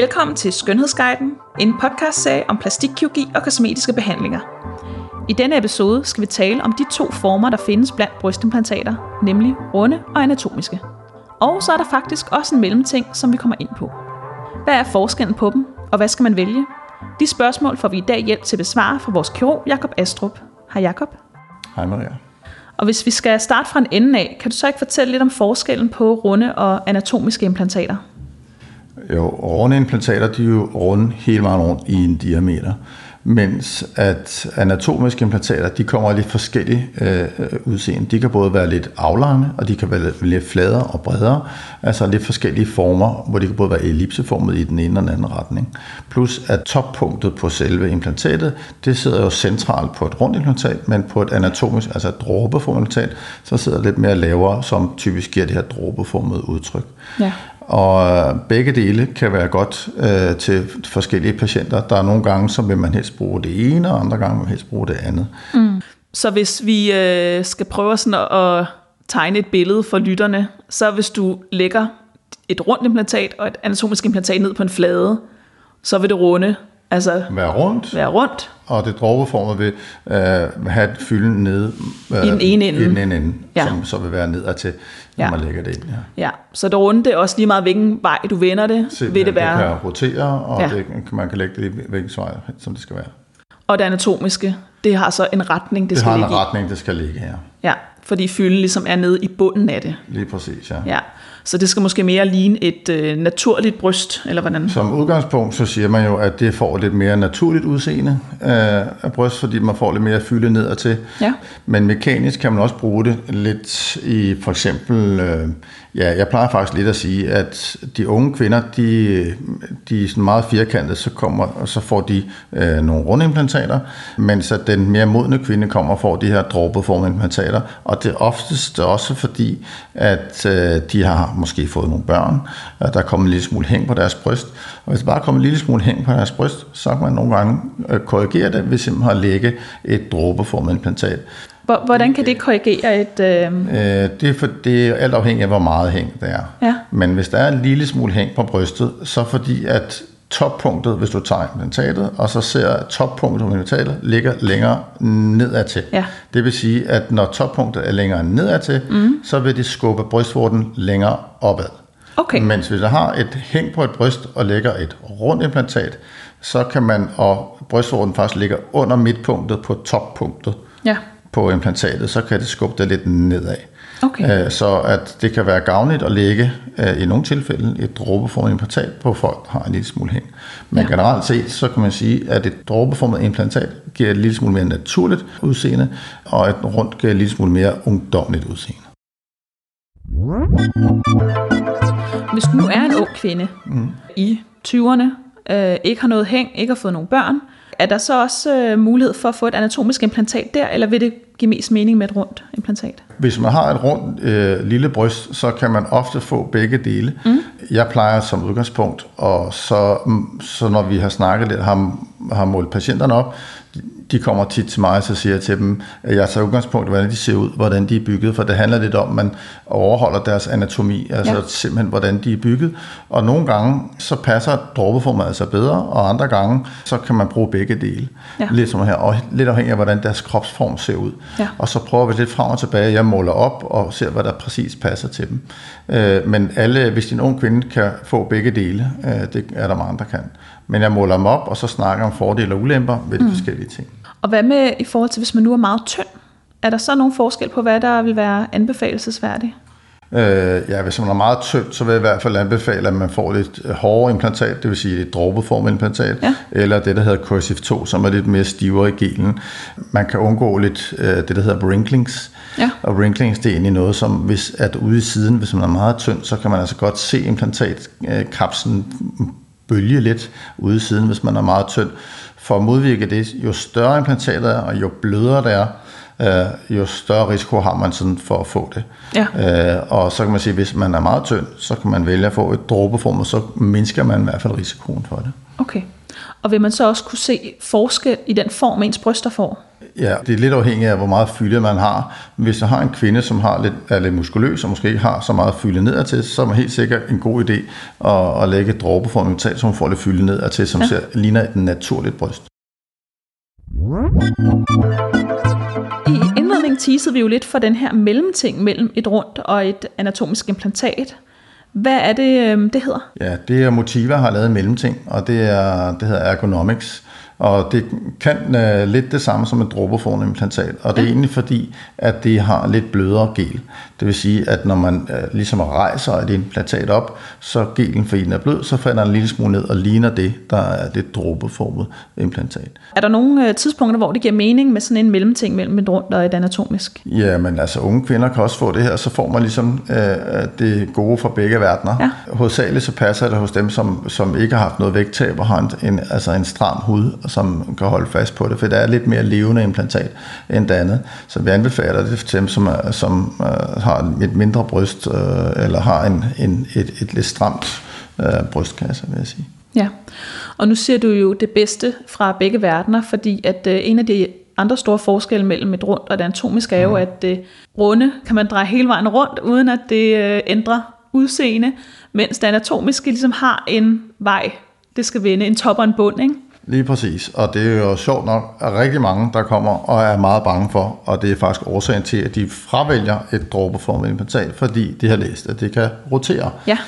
Velkommen til Skønhedsguiden, en podcastserie om plastikkirurgi og kosmetiske behandlinger. I denne episode skal vi tale om de to former, der findes blandt brystimplantater, nemlig runde og anatomiske. Og så er der faktisk også en mellemting, som vi kommer ind på. Hvad er forskellen på dem, og hvad skal man vælge? De spørgsmål får vi i dag hjælp til at besvare fra vores kirurg Jakob Astrup. Hej Jakob. Hej Maria. Og hvis vi skal starte fra en ende af, kan du så ikke fortælle lidt om forskellen på runde og anatomiske implantater? Jo, runde implantater, de er jo runde hele vejen rundt i en diameter mens at anatomiske implantater, de kommer lidt forskellige øh, udseende. De kan både være lidt aflange, og de kan være lidt fladere og bredere, altså lidt forskellige former, hvor de kan både være ellipseformet i den ene og den anden retning. Plus at toppunktet på selve implantatet, det sidder jo centralt på et rundt implantat, men på et anatomisk, altså et dråbeformet implantat, så sidder det lidt mere lavere, som typisk giver det her dråbeformede udtryk. Ja. Og øh, begge dele kan være godt øh, til forskellige patienter. Der er nogle gange, så vil man helst bruge det ene, og andre gange vil man helst bruge det andet. Mm. Så hvis vi øh, skal prøve sådan at, at tegne et billede for lytterne, så hvis du lægger et rundt implantat og et anatomisk implantat ned på en flade, så vil det runde Altså være rundt. Være rundt. Og det dråbeformer vil øh, have fylden nede øh, i den ene ende, i den ene ende ja. som så vil være nedad til, når ja. man lægger det ind. Ja. ja, så det runde det er også lige meget, hvilken vej du vender det, Simpelthen, vil det være. Det kan rotere, og ja. det, man kan lægge det i hvilken vej, som det skal være. Og det anatomiske, det har så en retning, det, det skal ligge Det har en retning, det skal ligge her. Ja, fordi fylden ligesom er nede i bunden af det. Lige præcis, ja. ja. Så det skal måske mere ligne et øh, naturligt bryst, eller hvordan? Som udgangspunkt, så siger man jo, at det får lidt mere naturligt udseende øh, af bryst, fordi man får lidt mere fylde nedad til. Ja. Men mekanisk kan man også bruge det lidt i for eksempel... Øh, Ja, jeg plejer faktisk lidt at sige, at de unge kvinder, de, de er sådan meget firkantede, så, kommer, og så får de øh, nogle rundimplantater, mens at den mere modne kvinde kommer og får de her dråbeformede implantater, og det er oftest også fordi, at øh, de har måske fået nogle børn, og der kommer en lille smule hæng på deres bryst, og hvis der bare kommer en lille smule hæng på deres bryst, så kan man nogle gange øh, korrigere det ved simpelthen at lægge et dråbeformet implantat. Hvordan kan det korrigere et... Øh... Øh, det, er for, det er alt afhængigt af, hvor meget hæng det er. Ja. Men hvis der er en lille smule hæng på brystet, så fordi at toppunktet, hvis du tager implantatet, og så ser toppunktet på implantatet, ligger længere nedad til. Ja. Det vil sige, at når toppunktet er længere nedad til, mm. så vil det skubbe brystvorten længere opad. Okay. Mens hvis du har et hæng på et bryst og lægger et rundt implantat, så kan man, og brystvorten faktisk ligger under midtpunktet på toppunktet. Ja på implantatet, så kan det skubbe det lidt nedad. Okay. Øh, så at det kan være gavnligt at lægge øh, i nogle tilfælde et dråbeformet implantat på folk, der har en lille smule hæng. Men ja. generelt set, så kan man sige, at et dråbeformet implantat giver et lille smule mere naturligt udseende, og et rundt giver et lille smule mere ungdomligt udseende. Hvis du nu er en ung kvinde mm. i 20'erne, øh, ikke har noget hæng, ikke har fået nogen børn, er der så også øh, mulighed for at få et anatomisk implantat der, eller vil det give mest mening med et rundt implantat? Hvis man har et rundt øh, lille bryst, så kan man ofte få begge dele. Mm. Jeg plejer som udgangspunkt, og så, så når vi har snakket lidt, har, har målt patienterne op, de kommer tit til mig, og så siger jeg til dem, at jeg tager udgangspunkt i, hvordan de ser ud, hvordan de er bygget, for det handler lidt om, at man overholder deres anatomi, altså ja. simpelthen, hvordan de er bygget. Og nogle gange, så passer dråbeformet altså bedre, og andre gange, så kan man bruge begge dele. Ja. Lidt som her, og lidt afhængig af, hvordan deres kropsform ser ud. Ja. Og så prøver vi lidt frem og tilbage, jeg måler op og ser, hvad der præcis passer til dem. Øh, men alle, hvis en ung kvinde kan få begge dele, øh, det er der mange, der kan. Men jeg måler dem op, og så snakker om fordele og ulemper ved de mm. forskellige ting. Og hvad med i forhold til, hvis man nu er meget tynd? Er der så nogen forskel på, hvad der vil være anbefalesværdigt? Øh, ja, hvis man er meget tynd, så vil jeg i hvert fald anbefale, at man får lidt øh, hårdere implantat, det vil sige et dråbeformet implantat, ja. eller det, der hedder Cursive 2, som er lidt mere stivere i gelen. Man kan undgå lidt øh, det, der hedder wrinklings, ja. og wrinklings, det er egentlig noget, som hvis at ude i siden, hvis man er meget tynd, så kan man altså godt se implantatkapslen bølge lidt ude i siden, hvis man er meget tynd. For at modvirke det, jo større implantatet er, og jo blødere det er, øh, jo større risiko har man sådan for at få det. Ja. Øh, og så kan man sige, at hvis man er meget tynd, så kan man vælge at få et dråbeform, og så mindsker man i hvert fald risikoen for det. Okay. Og vil man så også kunne se forskel i den form, ens bryster får? Ja, det er lidt afhængigt af, hvor meget fylde man har. Hvis man har en kvinde, som har lidt, er lidt muskuløs, og måske ikke har så meget fylde nedad så er det helt sikkert en god idé at, at lægge et dråbeformet så hun får lidt fylde nedad som ja. ser, ligner et naturligt bryst. I indledningen teasede vi jo lidt for den her mellemting mellem et rundt og et anatomisk implantat. Hvad er det, øhm, det hedder? Ja, det er Motiva har lavet en mellemting, og det, er, det hedder Ergonomics. Og det kan uh, lidt det samme som et dråbeformet og det er egentlig fordi, at det har lidt blødere gel. Det vil sige, at når man uh, ligesom rejser et implantat op, så gelen for den er blød, så falder den en lille smule ned og ligner det, der er det dråbeformet implantat. Er der nogle uh, tidspunkter, hvor det giver mening med sådan en mellemting mellem et rundt og et anatomisk? Ja, men altså unge kvinder kan også få det her, så får man ligesom uh, det gode fra begge verdener. Ja. Hovedsageligt så passer det hos dem, som, som ikke har haft noget vægttab og har en, altså en stram hud, som kan holde fast på det, for det er lidt mere levende implantat end det andet. Så vi anbefaler det til dem, som, som uh, har et mindre bryst, uh, eller har en, en, et, et lidt stramt uh, brystkasse, vil jeg sige. Ja, og nu ser du jo det bedste fra begge verdener, fordi at uh, en af de andre store forskelle mellem et rundt og et anatomisk er jo, mm. at det runde kan man dreje hele vejen rundt, uden at det uh, ændrer udseende, mens det anatomiske ligesom har en vej, det skal vende, en top og en bund, ikke? Lige præcis, og det er jo sjovt nok, at rigtig mange, der kommer og er meget bange for, og det er faktisk årsagen til, at de fravælger et dråbeformet implantat, fordi de har læst, at det kan rotere. Ja.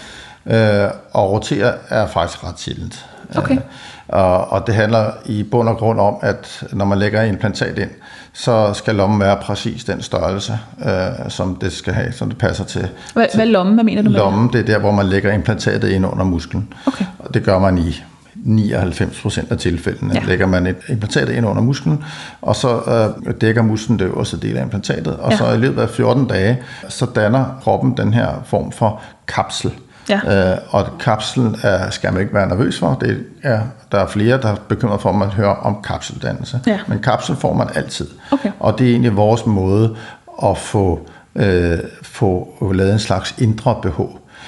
Øh, og rotere er faktisk ret sjældent. Okay. Øh, og, og det handler i bund og grund om, at når man lægger implantat ind, så skal lommen være præcis den størrelse, øh, som det skal have, som det passer til. Hvad, til, hvad lommen? Hvad mener du med Lommen, det er der, hvor man lægger implantatet ind under musklen. Okay. Og det gør man i 99 procent af tilfældene ja. lægger man et implantat ind under musklen, og så øh, dækker musklen det øverste del af implantatet, og ja. så i løbet af 14 dage, så danner kroppen den her form for kapsel. Ja. Øh, og kapslen er, skal man ikke være nervøs for. Det er, der er flere, der er bekymret for, at man hører om kapseldannelse. Ja. Men kapsel får man altid. Okay. Og det er egentlig vores måde at få, øh, få lavet en slags indre BH.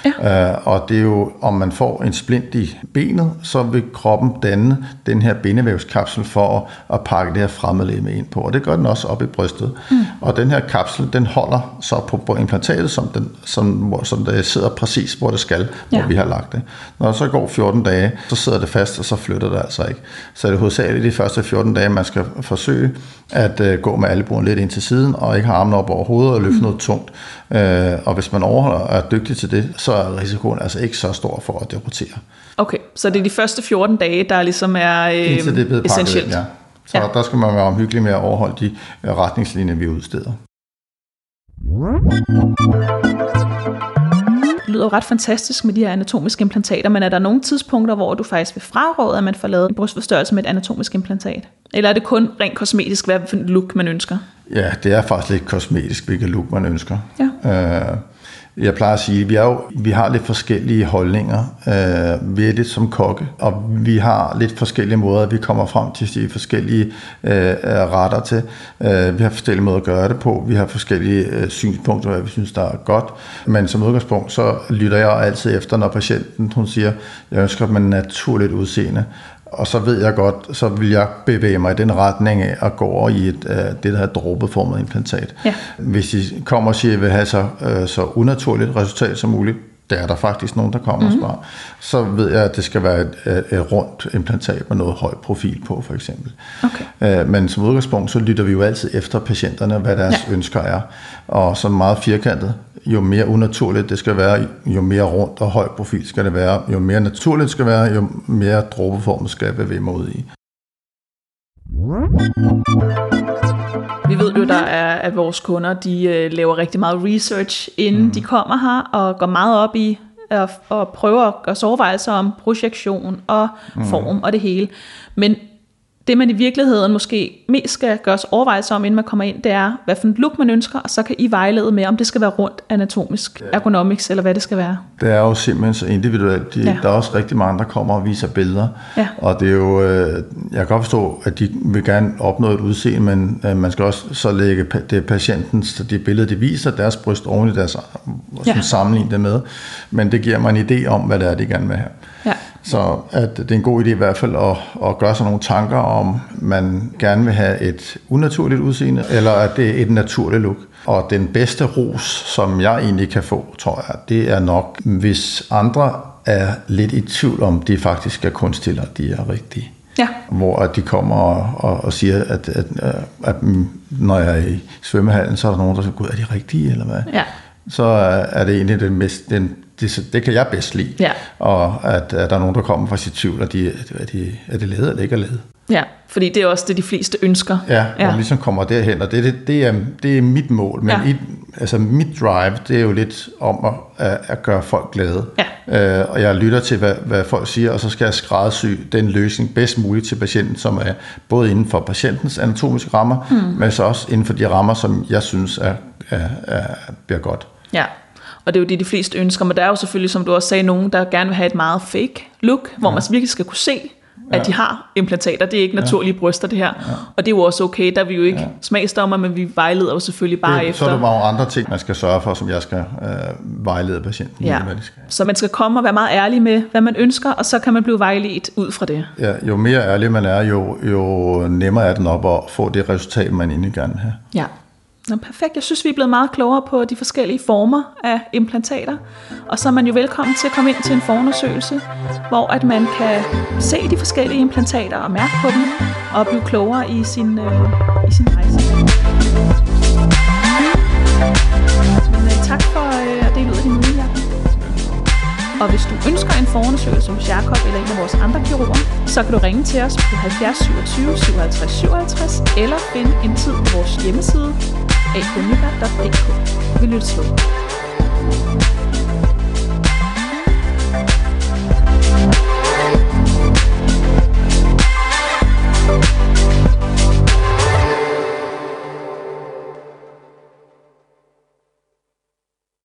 Ja. Øh, og det er jo, om man får en splint i benet, så vil kroppen danne den her bindevævskapsel for at, at pakke det her fremmedlemme ind på. Og det gør den også op i brystet. Mm. Og den her kapsel, den holder så på, på implantatet, som, den, som, som det sidder præcis, hvor det skal, ja. hvor vi har lagt det. Når det så går 14 dage, så sidder det fast, og så flytter det altså ikke. Så er det hovedsageligt de første 14 dage, man skal forsøge at uh, gå med albuen lidt ind til siden, og ikke have armene op over hovedet og løfte mm. noget tungt. Uh, og hvis man overholder er dygtig til det, så er risikoen altså ikke så stor for at deportere. Okay, så det er de første 14 dage, der ligesom er øh, Indtil det er essentielt? Ind, ja. Så ja. der skal man være omhyggelig med at overholde de øh, retningslinjer, vi udsteder. Det lyder jo ret fantastisk med de her anatomiske implantater, men er der nogle tidspunkter, hvor du faktisk vil fraråde, at man får lavet en brystforstørrelse med et anatomisk implantat? Eller er det kun rent kosmetisk, hvad look man ønsker? Ja, det er faktisk lidt kosmetisk, hvilket look man ønsker. Ja. Øh, jeg plejer at sige, at vi, er jo, vi har lidt forskellige holdninger øh, ved det som kokke, og vi har lidt forskellige måder, vi kommer frem til de forskellige øh, øh, retter til. Øh, vi har forskellige måder at gøre det på, vi har forskellige øh, synspunkter, hvad vi synes, der er godt. Men som udgangspunkt, så lytter jeg altid efter, når patienten hun siger, jeg ønsker dem en naturligt udseende. Og så ved jeg godt, så vil jeg bevæge mig i den retning af at gå over i et, uh, det, der hedder dråbeformet implantat. Ja. Hvis I kommer og siger, at I vil have så, uh, så unaturligt resultat som muligt, der er der faktisk nogen, der kommer mm-hmm. og mhm. spørger, så ved jeg, at det skal være et, et rundt implantat med noget høj profil på, for eksempel. Okay. Uh, men som udgangspunkt, så lytter vi jo altid efter patienterne, hvad deres ja. ønsker er. Og så meget firkantet, jo mere unaturligt det skal være, jo mere rundt og høj profil skal det være, jo mere naturligt det skal være, jo mere dråbeformet skal jeg bevæge mig ud i. Vi ved jo, der er, at vores kunder de øh, laver rigtig meget research, inden mm. de kommer her, og går meget op i at, at prøve at gøre overvejelser om projektion og mm. form og det hele. Men det man i virkeligheden måske mest skal gøre sig overvejelser om, inden man kommer ind, det er, hvad for en look man ønsker, og så kan I vejlede med, om det skal være rundt anatomisk, ja. ergonomics, eller hvad det skal være. Det er jo simpelthen så individuelt. De, ja. Der er også rigtig mange, der kommer og viser billeder. Ja. Og det er jo, øh, jeg kan godt forstå, at de vil gerne opnå et udseende, men øh, man skal også så lægge det patientens, de billeder, de viser, deres bryst oven i deres, ja. sammenligne det med. Men det giver mig en idé om, hvad det er, de gerne vil have. Ja. Så at det er en god idé i hvert fald at, at gøre sig nogle tanker om, man gerne vil have et unaturligt udseende, eller at det er et naturligt look. Og den bedste ros, som jeg egentlig kan få, tror jeg, det er nok, hvis andre er lidt i tvivl om, de faktisk er kunststillere, de er rigtige. Ja. Hvor de kommer og, og, og siger, at, at, at, at når jeg er i svømmehallen, så er der nogen, der siger, gud, er de rigtige, eller hvad? Ja. Så er det egentlig den, mest, den, det, det kan jeg bedst lide. Ja. Og at, at der er nogen, der kommer fra sit tvivl, og de, er, de, er det lavet eller ikke er lavet. Ja, fordi det er også det, de fleste ønsker. Ja, ja. og ligesom kommer derhen, og det, det, det, er, det er mit mål. Men ja. i, altså mit drive, det er jo lidt om at, at, at gøre folk glade. Ja. Øh, og jeg lytter til, hvad, hvad folk siger, og så skal jeg skræddersy den løsning bedst muligt til patienten, som er både inden for patientens anatomiske rammer, mm. men så også inden for de rammer, som jeg synes er, er, er, bliver godt. Ja, og det er jo det, de fleste ønsker, men der er jo selvfølgelig, som du også sagde, nogen, der gerne vil have et meget fake look, hvor ja. man virkelig skal kunne se, at ja. de har implantater. Det er ikke naturlige ja. bryster, det her. Ja. Og det er jo også okay, der er vi jo ikke ja. smagsdommer, men vi vejleder jo selvfølgelig bare det, efter. Så er der mange andre ting, man skal sørge for, som jeg skal øh, vejlede patienten ja. i, Så man skal komme og være meget ærlig med, hvad man ønsker, og så kan man blive vejledt ud fra det. Ja, jo mere ærlig man er, jo, jo nemmere er det nok at få det resultat, man egentlig gerne vil have. Ja. Nå, perfekt. Jeg synes, vi er blevet meget klogere på de forskellige former af implantater. Og så er man jo velkommen til at komme ind til en forundersøgelse, hvor at man kan se de forskellige implantater og mærke på dem, og blive klogere i sin, øh, i sin rejse. Men øh, tak for øh, at dele ud af din viden, og hvis du ønsker en forundersøgelse hos Jakob eller en af vores andre kirurger, så kan du ringe til os på 70 27 57 57 eller finde en tid på vores hjemmeside akonytter.dk. Vi lyttes ved.